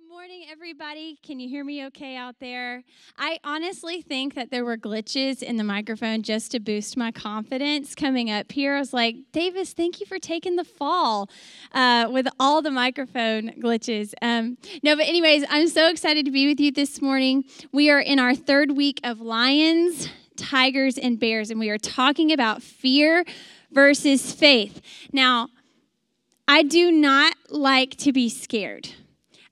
Good morning, everybody. Can you hear me okay out there? I honestly think that there were glitches in the microphone just to boost my confidence coming up here. I was like, Davis, thank you for taking the fall uh, with all the microphone glitches. Um, no, but, anyways, I'm so excited to be with you this morning. We are in our third week of lions, tigers, and bears, and we are talking about fear versus faith. Now, I do not like to be scared.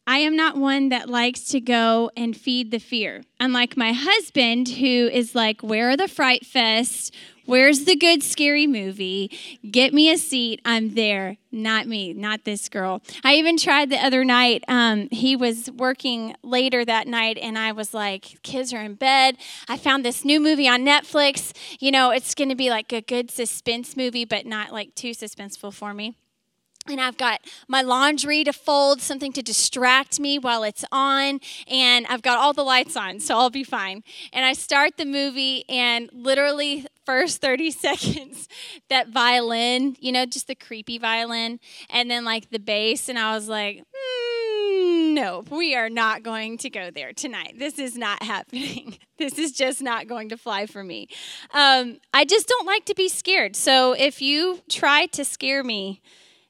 I am not one that likes to go and feed the fear. Unlike my husband, who is like, Where are the fright fests? Where's the good scary movie? Get me a seat. I'm there. Not me, not this girl. I even tried the other night. Um, he was working later that night, and I was like, Kids are in bed. I found this new movie on Netflix. You know, it's going to be like a good suspense movie, but not like too suspenseful for me and I've got my laundry to fold, something to distract me while it's on, and I've got all the lights on, so I'll be fine. And I start the movie, and literally, first 30 seconds, that violin, you know, just the creepy violin, and then like the bass, and I was like, mm, no, we are not going to go there tonight. This is not happening. This is just not going to fly for me. Um, I just don't like to be scared. So if you try to scare me,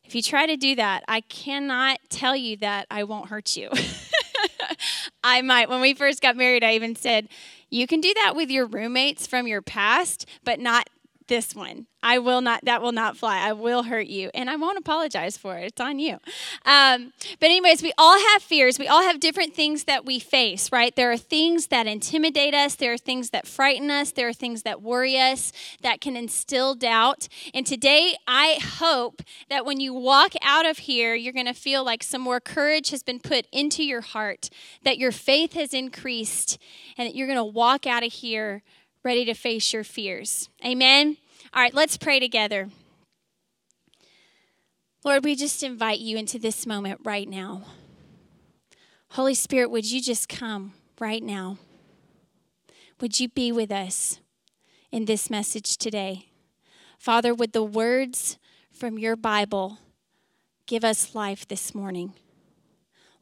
if you try to do that, I cannot tell you that I won't hurt you. I might. When we first got married, I even said, you can do that with your roommates from your past, but not this one. I will not, that will not fly. I will hurt you. And I won't apologize for it. It's on you. Um, but, anyways, we all have fears. We all have different things that we face, right? There are things that intimidate us. There are things that frighten us. There are things that worry us, that can instill doubt. And today, I hope that when you walk out of here, you're going to feel like some more courage has been put into your heart, that your faith has increased, and that you're going to walk out of here ready to face your fears. Amen. All right, let's pray together. Lord, we just invite you into this moment right now. Holy Spirit, would you just come right now? Would you be with us in this message today? Father, would the words from your Bible give us life this morning?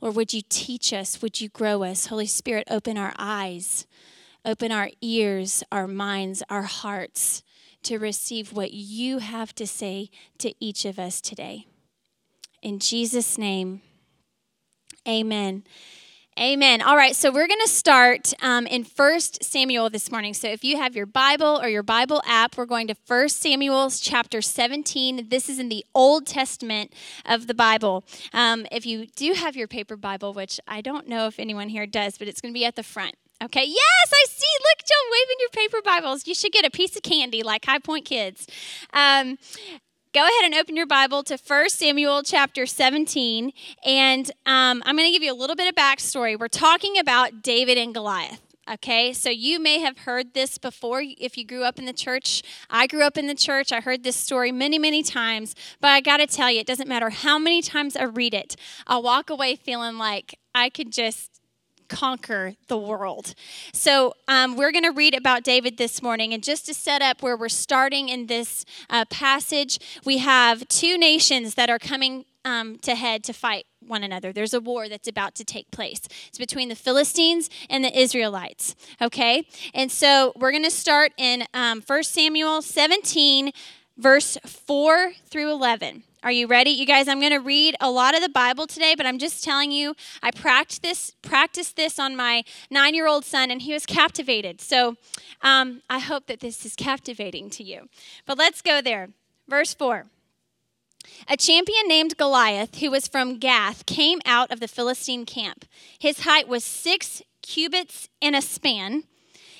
Lord, would you teach us? Would you grow us? Holy Spirit, open our eyes, open our ears, our minds, our hearts to receive what you have to say to each of us today. In Jesus' name, amen. Amen. All right, so we're going to start um, in First Samuel this morning. So if you have your Bible or your Bible app, we're going to First Samuel chapter 17. This is in the Old Testament of the Bible. Um, if you do have your paper Bible, which I don't know if anyone here does, but it's going to be at the front. Okay, yes, I see. Look, Joe, waving your paper Bibles. You should get a piece of candy like High Point kids. Um, go ahead and open your Bible to 1 Samuel chapter 17. And um, I'm going to give you a little bit of backstory. We're talking about David and Goliath. Okay, so you may have heard this before if you grew up in the church. I grew up in the church. I heard this story many, many times. But I got to tell you, it doesn't matter how many times I read it, I'll walk away feeling like I could just conquer the world. So, um, we're going to read about David this morning. And just to set up where we're starting in this uh, passage, we have two nations that are coming um, to head to fight one another. There's a war that's about to take place. It's between the Philistines and the Israelites. Okay? And so we're going to start in um, 1 Samuel 17, verse 4 through 11. Are you ready? You guys, I'm going to read a lot of the Bible today, but I'm just telling you, I practiced this, practiced this on my nine year old son, and he was captivated. So um, I hope that this is captivating to you. But let's go there. Verse 4. A champion named Goliath, who was from Gath, came out of the Philistine camp. His height was six cubits and a span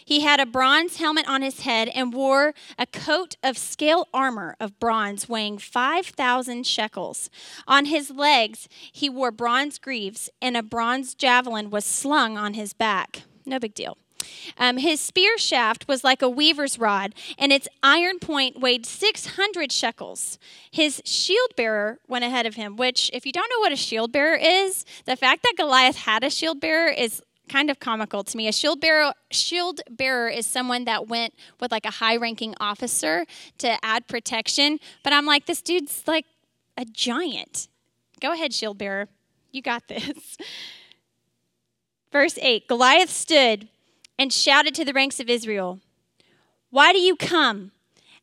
he had a bronze helmet on his head and wore a coat of scale armor of bronze weighing 5,000 shekels. On his legs, he wore bronze greaves, and a bronze javelin was slung on his back. No big deal. Um, his spear shaft was like a weaver's rod, and its iron point weighed 600 shekels. His shield bearer went ahead of him, which, if you don't know what a shield bearer is, the fact that Goliath had a shield bearer is kind of comical to me. A shield bearer, shield bearer is someone that went with like a high ranking officer to add protection. But I'm like, this dude's like a giant. Go ahead, shield bearer. You got this. Verse 8 Goliath stood and shouted to the ranks of Israel, Why do you come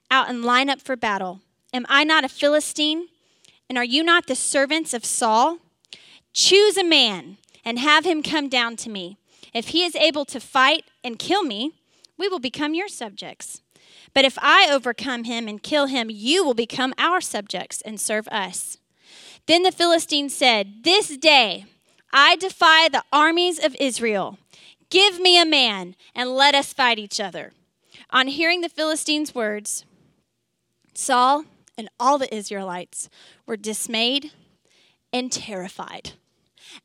out and line up for battle? Am I not a Philistine? And are you not the servants of Saul? Choose a man and have him come down to me. If he is able to fight and kill me, we will become your subjects. But if I overcome him and kill him, you will become our subjects and serve us. Then the Philistine said, This day I defy the armies of Israel. Give me a man and let us fight each other. On hearing the Philistines' words, Saul and all the Israelites were dismayed and terrified,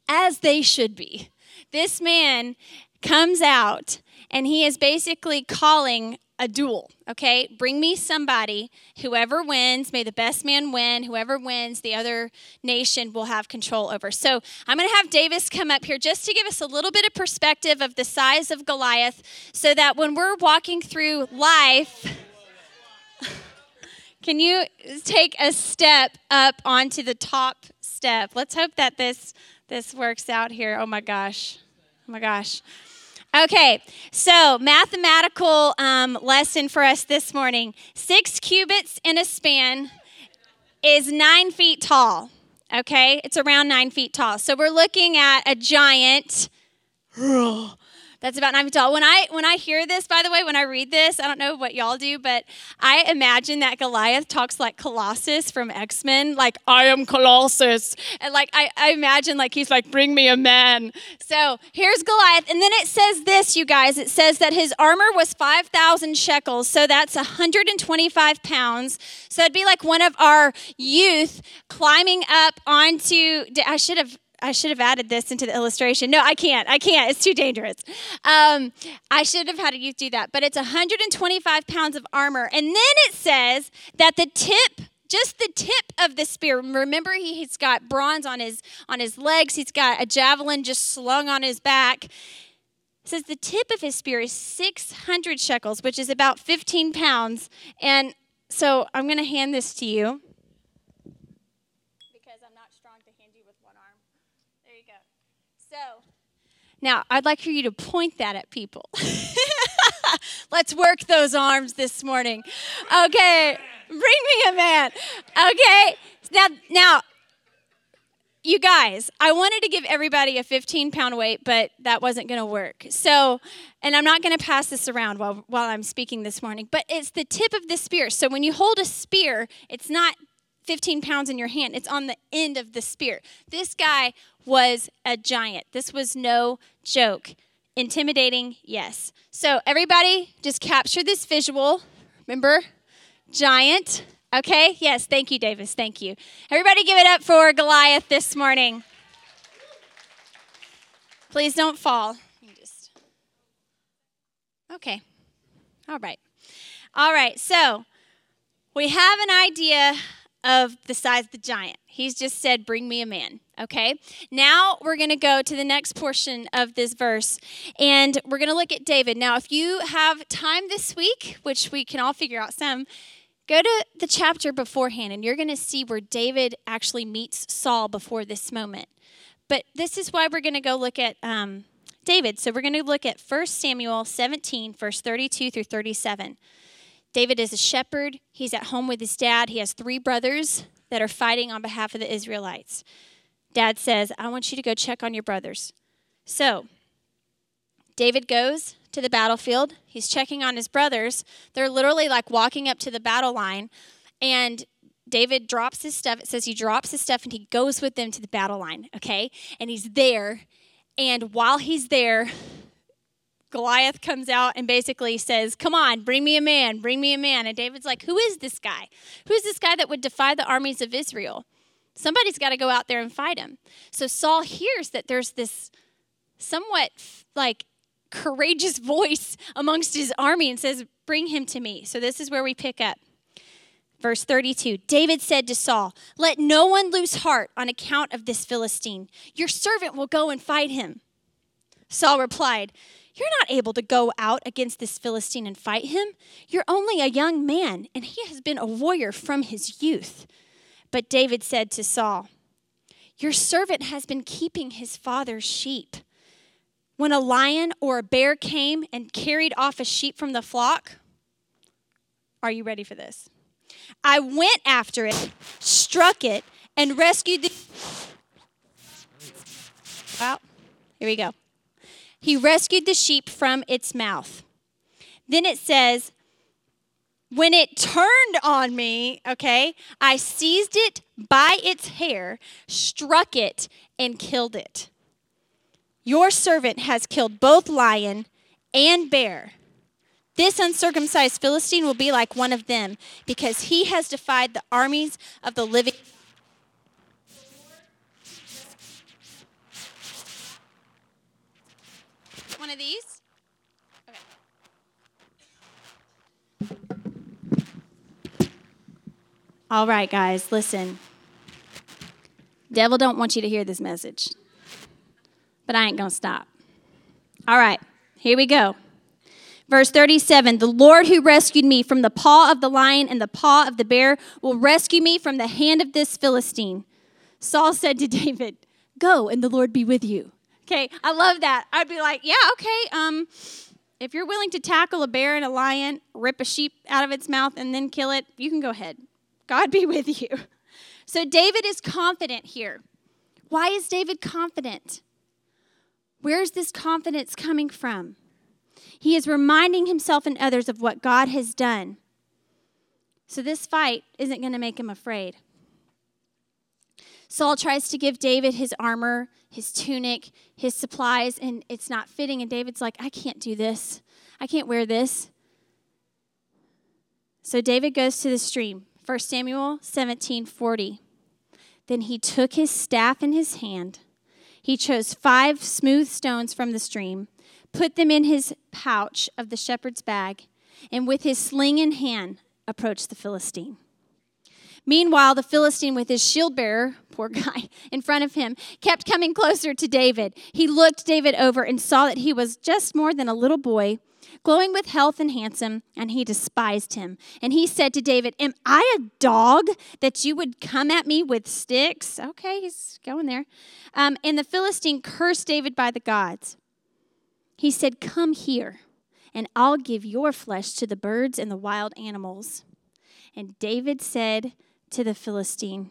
as they should be. This man comes out and he is basically calling a duel, okay? Bring me somebody. Whoever wins, may the best man win. Whoever wins, the other nation will have control over. So I'm going to have Davis come up here just to give us a little bit of perspective of the size of Goliath so that when we're walking through life, can you take a step up onto the top step? Let's hope that this this works out here. Oh my gosh. Oh my gosh. Okay, so mathematical um, lesson for us this morning. Six cubits in a span is nine feet tall. Okay, it's around nine feet tall. So we're looking at a giant. That's about nine feet tall. When I when I hear this, by the way, when I read this, I don't know what y'all do, but I imagine that Goliath talks like Colossus from X Men, like I am Colossus, and like I, I imagine like he's like, bring me a man. So here's Goliath, and then it says this, you guys. It says that his armor was five thousand shekels, so that's 125 pounds. So it'd be like one of our youth climbing up onto. I should have I should have added this into the illustration. No, I can't. I can't. It's too dangerous. Um, I should have had a youth do that. But it's 125 pounds of armor. And then it says that the tip just the tip of the spear remember he, has got bronze on his on his legs he's got a javelin just slung on his back it says the tip of his spear is 600 shekels which is about 15 pounds and so i'm going to hand this to you Now, I'd like for you to point that at people. Let's work those arms this morning. Okay, bring me a man. Okay, now, now, you guys, I wanted to give everybody a 15 pound weight, but that wasn't going to work. So, and I'm not going to pass this around while, while I'm speaking this morning, but it's the tip of the spear. So when you hold a spear, it's not 15 pounds in your hand, it's on the end of the spear. This guy was a giant. This was no joke. Intimidating, yes. So, everybody, just capture this visual. Remember, giant. Okay, yes, thank you, Davis. Thank you. Everybody, give it up for Goliath this morning. Please don't fall. Just... Okay, all right. All right, so we have an idea of the size of the giant. He's just said, Bring me a man. Okay? Now we're going to go to the next portion of this verse and we're going to look at David. Now, if you have time this week, which we can all figure out some, go to the chapter beforehand and you're going to see where David actually meets Saul before this moment. But this is why we're going to go look at um, David. So we're going to look at 1 Samuel 17, verse 32 through 37. David is a shepherd. He's at home with his dad. He has three brothers that are fighting on behalf of the Israelites. Dad says, I want you to go check on your brothers. So, David goes to the battlefield. He's checking on his brothers. They're literally like walking up to the battle line. And David drops his stuff. It says he drops his stuff and he goes with them to the battle line, okay? And he's there. And while he's there, Goliath comes out and basically says, Come on, bring me a man, bring me a man. And David's like, Who is this guy? Who's this guy that would defy the armies of Israel? Somebody's got to go out there and fight him. So Saul hears that there's this somewhat like courageous voice amongst his army and says, Bring him to me. So this is where we pick up. Verse 32 David said to Saul, Let no one lose heart on account of this Philistine. Your servant will go and fight him. Saul replied, you're not able to go out against this Philistine and fight him. You're only a young man, and he has been a warrior from his youth. But David said to Saul, Your servant has been keeping his father's sheep. when a lion or a bear came and carried off a sheep from the flock? Are you ready for this? I went after it, struck it, and rescued the. Well, here we go. He rescued the sheep from its mouth. Then it says, when it turned on me, okay, I seized it by its hair, struck it, and killed it. Your servant has killed both lion and bear. This uncircumcised Philistine will be like one of them, because he has defied the armies of the living. One of these? All right, guys, listen. Devil don't want you to hear this message. But I ain't going to stop. All right, here we go. Verse 37 The Lord who rescued me from the paw of the lion and the paw of the bear will rescue me from the hand of this Philistine. Saul said to David, Go and the Lord be with you. Okay, I love that. I'd be like, Yeah, okay. Um, if you're willing to tackle a bear and a lion, rip a sheep out of its mouth, and then kill it, you can go ahead. God be with you. So David is confident here. Why is David confident? Where's this confidence coming from? He is reminding himself and others of what God has done. So this fight isn't going to make him afraid. Saul tries to give David his armor, his tunic, his supplies, and it's not fitting. And David's like, I can't do this. I can't wear this. So David goes to the stream. 1 Samuel 17 40. Then he took his staff in his hand. He chose five smooth stones from the stream, put them in his pouch of the shepherd's bag, and with his sling in hand approached the Philistine. Meanwhile, the Philistine, with his shield bearer, poor guy, in front of him, kept coming closer to David. He looked David over and saw that he was just more than a little boy glowing with health and handsome, and he despised him. And he said to David, Am I a dog that you would come at me with sticks? Okay, he's going there. Um, and the Philistine cursed David by the gods. He said, Come here, and I'll give your flesh to the birds and the wild animals. And David said to the Philistine,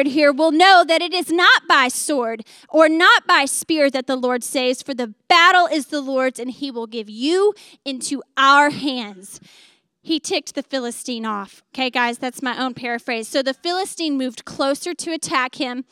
gathered here will know that it is not by sword or not by spear that the Lord saves, for the battle is the Lord's, and he will give you into our hands. He ticked the Philistine off. Okay, guys, that's my own paraphrase. So the Philistine moved closer to attack him.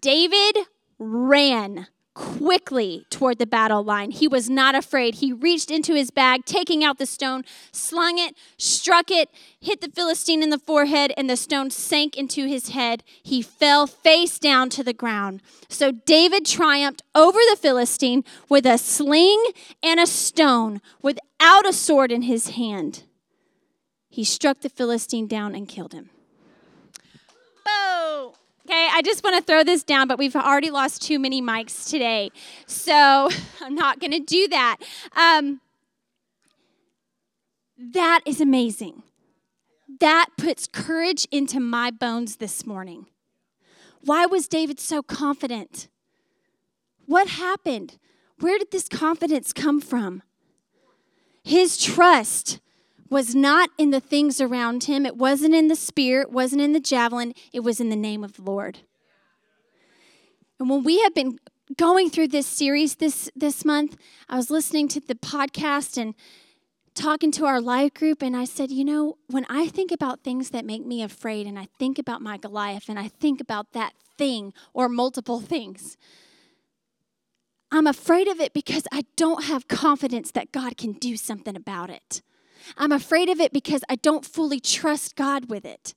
David ran quickly toward the battle line. He was not afraid. He reached into his bag, taking out the stone, slung it, struck it, hit the Philistine in the forehead, and the stone sank into his head. He fell face down to the ground. So David triumphed over the Philistine with a sling and a stone, without a sword in his hand. He struck the Philistine down and killed him. Okay, I just want to throw this down, but we've already lost too many mics today. So I'm not going to do that. Um, that is amazing. That puts courage into my bones this morning. Why was David so confident? What happened? Where did this confidence come from? His trust was not in the things around him. It wasn't in the spear, it wasn't in the javelin, it was in the name of the Lord. And when we have been going through this series this this month, I was listening to the podcast and talking to our life group and I said, "You know, when I think about things that make me afraid and I think about my Goliath and I think about that thing or multiple things, I'm afraid of it because I don't have confidence that God can do something about it. I'm afraid of it because I don't fully trust God with it.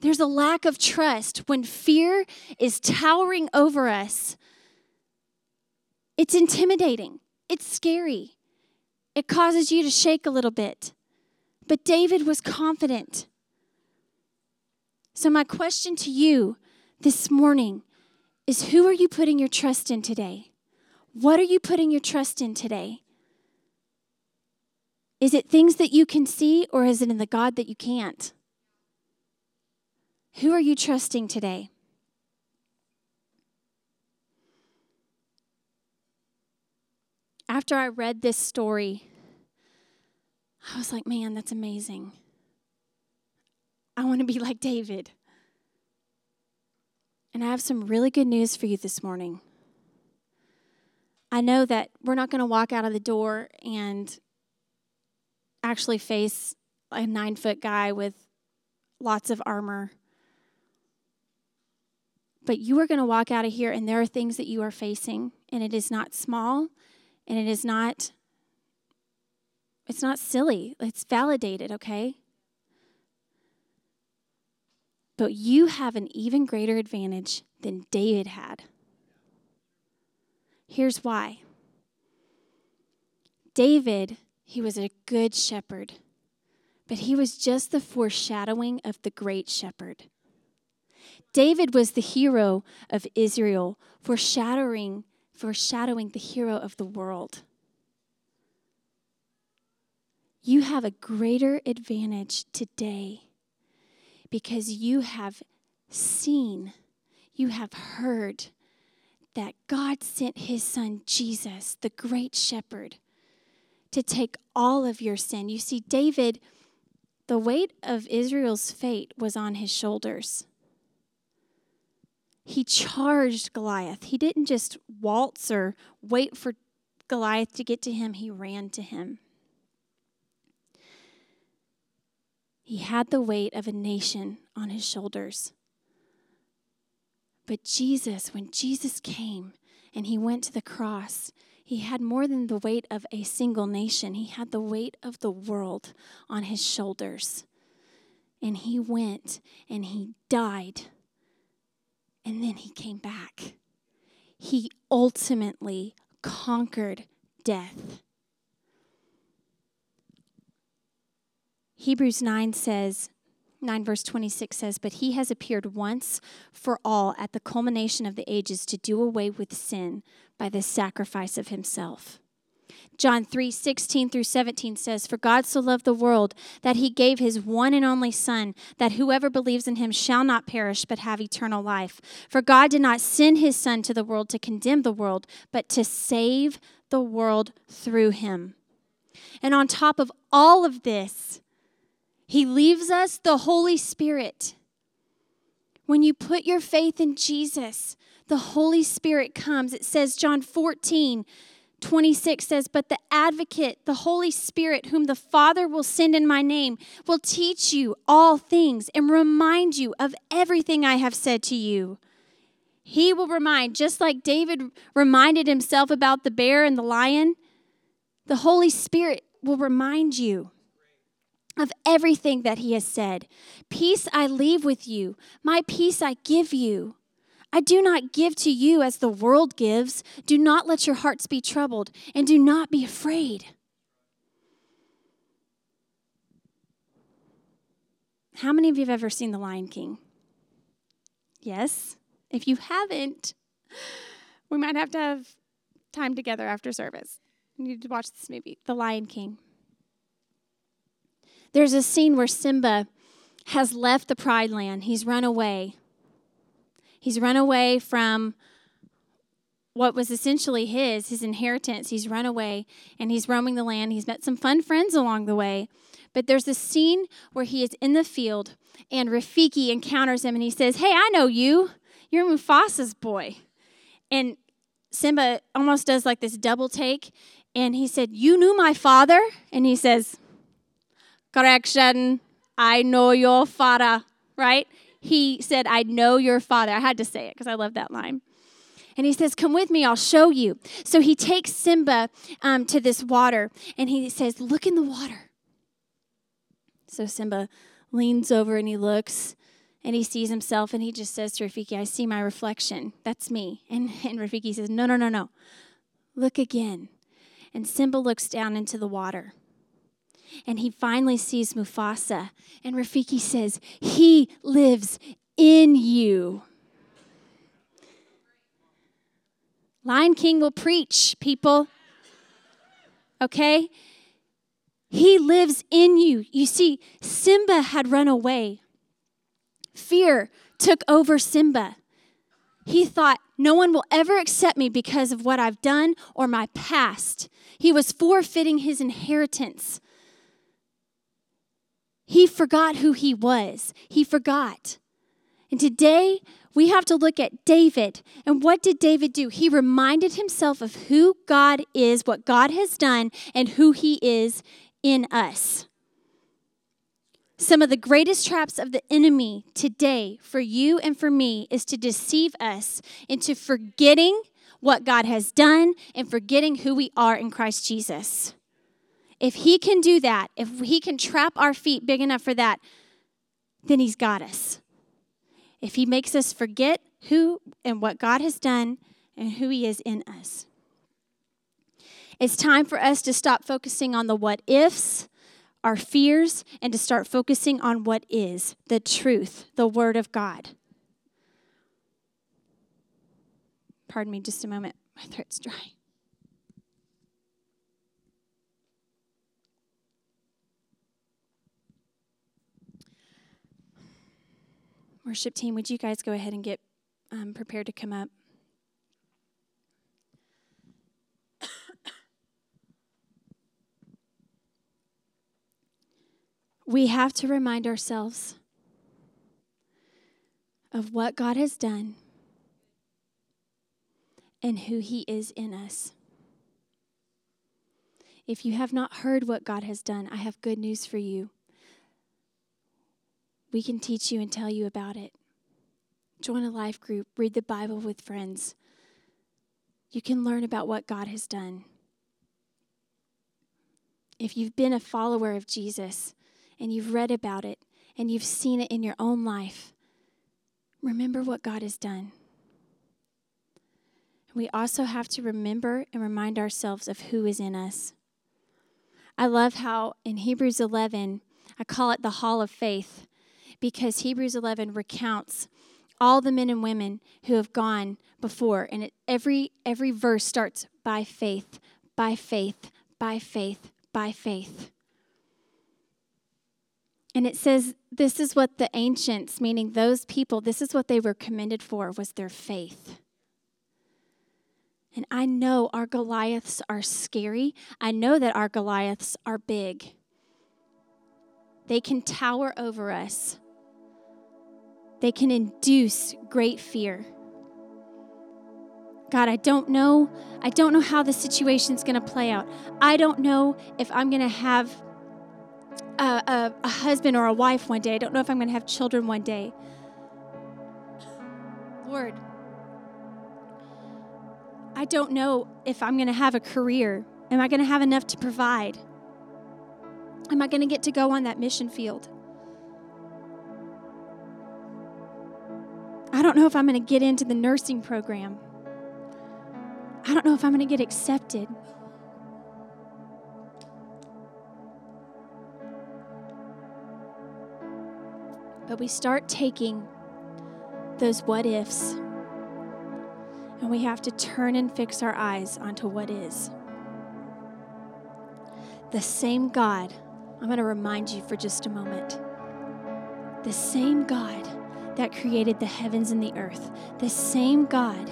There's a lack of trust when fear is towering over us. It's intimidating, it's scary, it causes you to shake a little bit. But David was confident. So, my question to you this morning is who are you putting your trust in today? What are you putting your trust in today? Is it things that you can see or is it in the God that you can't? Who are you trusting today? After I read this story, I was like, man, that's amazing. I want to be like David. And I have some really good news for you this morning. I know that we're not going to walk out of the door and actually face a nine foot guy with lots of armor. But you are going to walk out of here, and there are things that you are facing, and it is not small, and it is not. It's not silly. It's validated, okay? But you have an even greater advantage than David had. Here's why David, he was a good shepherd, but he was just the foreshadowing of the great shepherd. David was the hero of Israel, foreshadowing, foreshadowing the hero of the world. You have a greater advantage today because you have seen, you have heard that God sent his son Jesus, the great shepherd, to take all of your sin. You see, David, the weight of Israel's fate was on his shoulders. He charged Goliath. He didn't just waltz or wait for Goliath to get to him, he ran to him. He had the weight of a nation on his shoulders. But Jesus, when Jesus came and he went to the cross, he had more than the weight of a single nation, he had the weight of the world on his shoulders. And he went and he died. And then he came back. He ultimately conquered death. Hebrews 9 says, 9 verse 26 says, But he has appeared once for all at the culmination of the ages to do away with sin by the sacrifice of himself. John 3 16 through 17 says, For God so loved the world that he gave his one and only Son, that whoever believes in him shall not perish but have eternal life. For God did not send his Son to the world to condemn the world, but to save the world through him. And on top of all of this, he leaves us the Holy Spirit. When you put your faith in Jesus, the Holy Spirit comes. It says, John 14, 26 says, But the advocate, the Holy Spirit, whom the Father will send in my name, will teach you all things and remind you of everything I have said to you. He will remind, just like David reminded himself about the bear and the lion, the Holy Spirit will remind you of everything that he has said. Peace I leave with you, my peace I give you. I do not give to you as the world gives. Do not let your hearts be troubled, and do not be afraid. How many of you have ever seen The Lion King? Yes? If you haven't, we might have to have time together after service. You need to watch this movie, The Lion King. There's a scene where Simba has left the Pride Land, he's run away. He's run away from what was essentially his, his inheritance. He's run away and he's roaming the land. He's met some fun friends along the way. But there's a scene where he is in the field and Rafiki encounters him and he says, Hey, I know you. You're Mufasa's boy. And Simba almost does like this double take. And he said, You knew my father? And he says, Correction, I know your father, right? He said, I know your father. I had to say it because I love that line. And he says, Come with me, I'll show you. So he takes Simba um, to this water and he says, Look in the water. So Simba leans over and he looks and he sees himself and he just says to Rafiki, I see my reflection. That's me. And, and Rafiki says, No, no, no, no. Look again. And Simba looks down into the water. And he finally sees Mufasa. And Rafiki says, He lives in you. Lion King will preach, people. Okay? He lives in you. You see, Simba had run away. Fear took over Simba. He thought, no one will ever accept me because of what I've done or my past. He was forfeiting his inheritance. He forgot who he was. He forgot. And today, we have to look at David. And what did David do? He reminded himself of who God is, what God has done, and who he is in us. Some of the greatest traps of the enemy today for you and for me is to deceive us into forgetting what God has done and forgetting who we are in Christ Jesus. If he can do that, if he can trap our feet big enough for that, then he's got us. If he makes us forget who and what God has done and who he is in us. It's time for us to stop focusing on the what ifs our fears and to start focusing on what is the truth, the Word of God. Pardon me just a moment, my throat's dry. Worship team, would you guys go ahead and get um, prepared to come up? we have to remind ourselves of what God has done and who He is in us. If you have not heard what God has done, I have good news for you. We can teach you and tell you about it. Join a life group, read the Bible with friends. You can learn about what God has done. If you've been a follower of Jesus, and you've read about it and you've seen it in your own life, remember what God has done. We also have to remember and remind ourselves of who is in us. I love how in Hebrews 11, I call it the Hall of Faith because Hebrews 11 recounts all the men and women who have gone before and it, every every verse starts by faith, by faith, by faith, by faith. And it says, this is what the ancients, meaning those people, this is what they were commended for, was their faith. And I know our Goliaths are scary. I know that our Goliaths are big. They can tower over us, they can induce great fear. God, I don't know. I don't know how the situation's going to play out. I don't know if I'm going to have a, a, a husband or a wife one day. I don't know if I'm going to have children one day. Lord, I don't know if I'm going to have a career. Am I going to have enough to provide? Am I going to get to go on that mission field? I don't know if I'm going to get into the nursing program. I don't know if I'm going to get accepted. But we start taking those what ifs and we have to turn and fix our eyes onto what is. The same God, I'm going to remind you for just a moment. The same God that created the heavens and the earth, the same God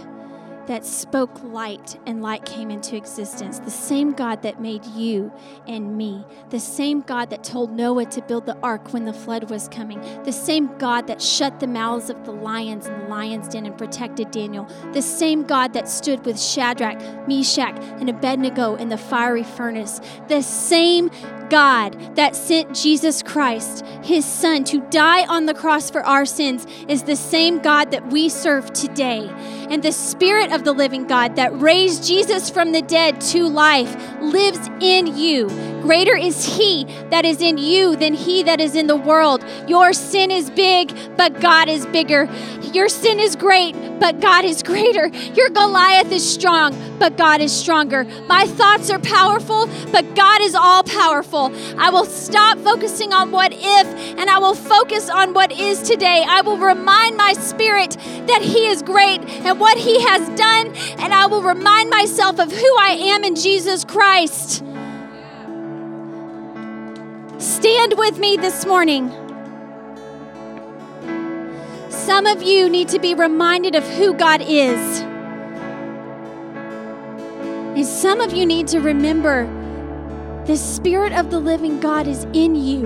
that spoke light and light came into existence, the same God that made you and me, the same God that told Noah to build the ark when the flood was coming, the same God that shut the mouths of the lions in the lion's den and protected Daniel, the same God that stood with Shadrach, Meshach, and Abednego in the fiery furnace, the same God that sent Jesus Christ, his son, to die on the cross for our sins is the same God that we serve today. And the Spirit of the living God that raised Jesus from the dead to life lives in you Greater is He that is in you than He that is in the world. Your sin is big, but God is bigger. Your sin is great, but God is greater. Your Goliath is strong, but God is stronger. My thoughts are powerful, but God is all powerful. I will stop focusing on what if and I will focus on what is today. I will remind my spirit that He is great and what He has done, and I will remind myself of who I am in Jesus Christ. Stand with me this morning. Some of you need to be reminded of who God is. And some of you need to remember the Spirit of the living God is in you.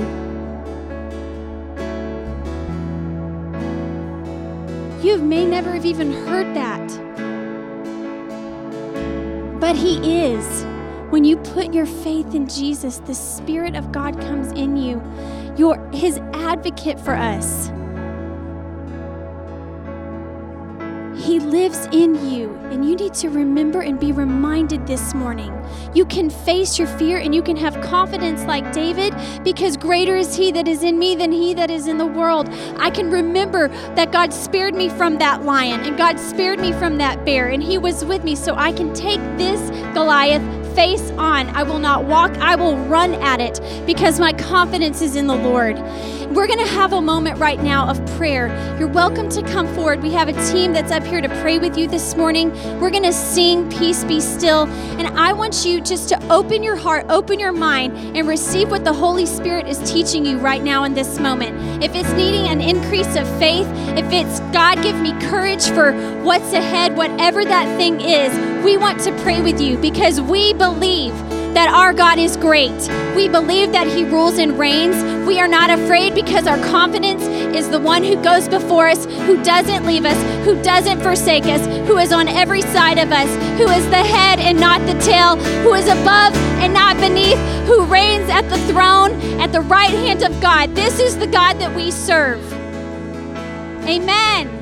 You may never have even heard that. But He is. When you put your faith in Jesus, the Spirit of God comes in you. You're His advocate for us. He lives in you, and you need to remember and be reminded this morning. You can face your fear and you can have confidence like David because greater is He that is in me than He that is in the world. I can remember that God spared me from that lion and God spared me from that bear, and He was with me, so I can take this Goliath face on. I will not walk, I will run at it because my confidence is in the Lord. We're going to have a moment right now of prayer. You're welcome to come forward. We have a team that's up here to pray with you this morning. We're going to sing Peace Be Still. And I want you just to open your heart, open your mind, and receive what the Holy Spirit is teaching you right now in this moment. If it's needing an increase of faith, if it's God, give me courage for what's ahead, whatever that thing is, we want to pray with you because we believe that our God is great. We believe that He rules and reigns. We are not afraid because our confidence is the one who goes before us, who doesn't leave us, who doesn't forsake us, who is on every side of us, who is the head and not the tail, who is above and not beneath, who reigns at the throne at the right hand of God. This is the God that we serve. Amen.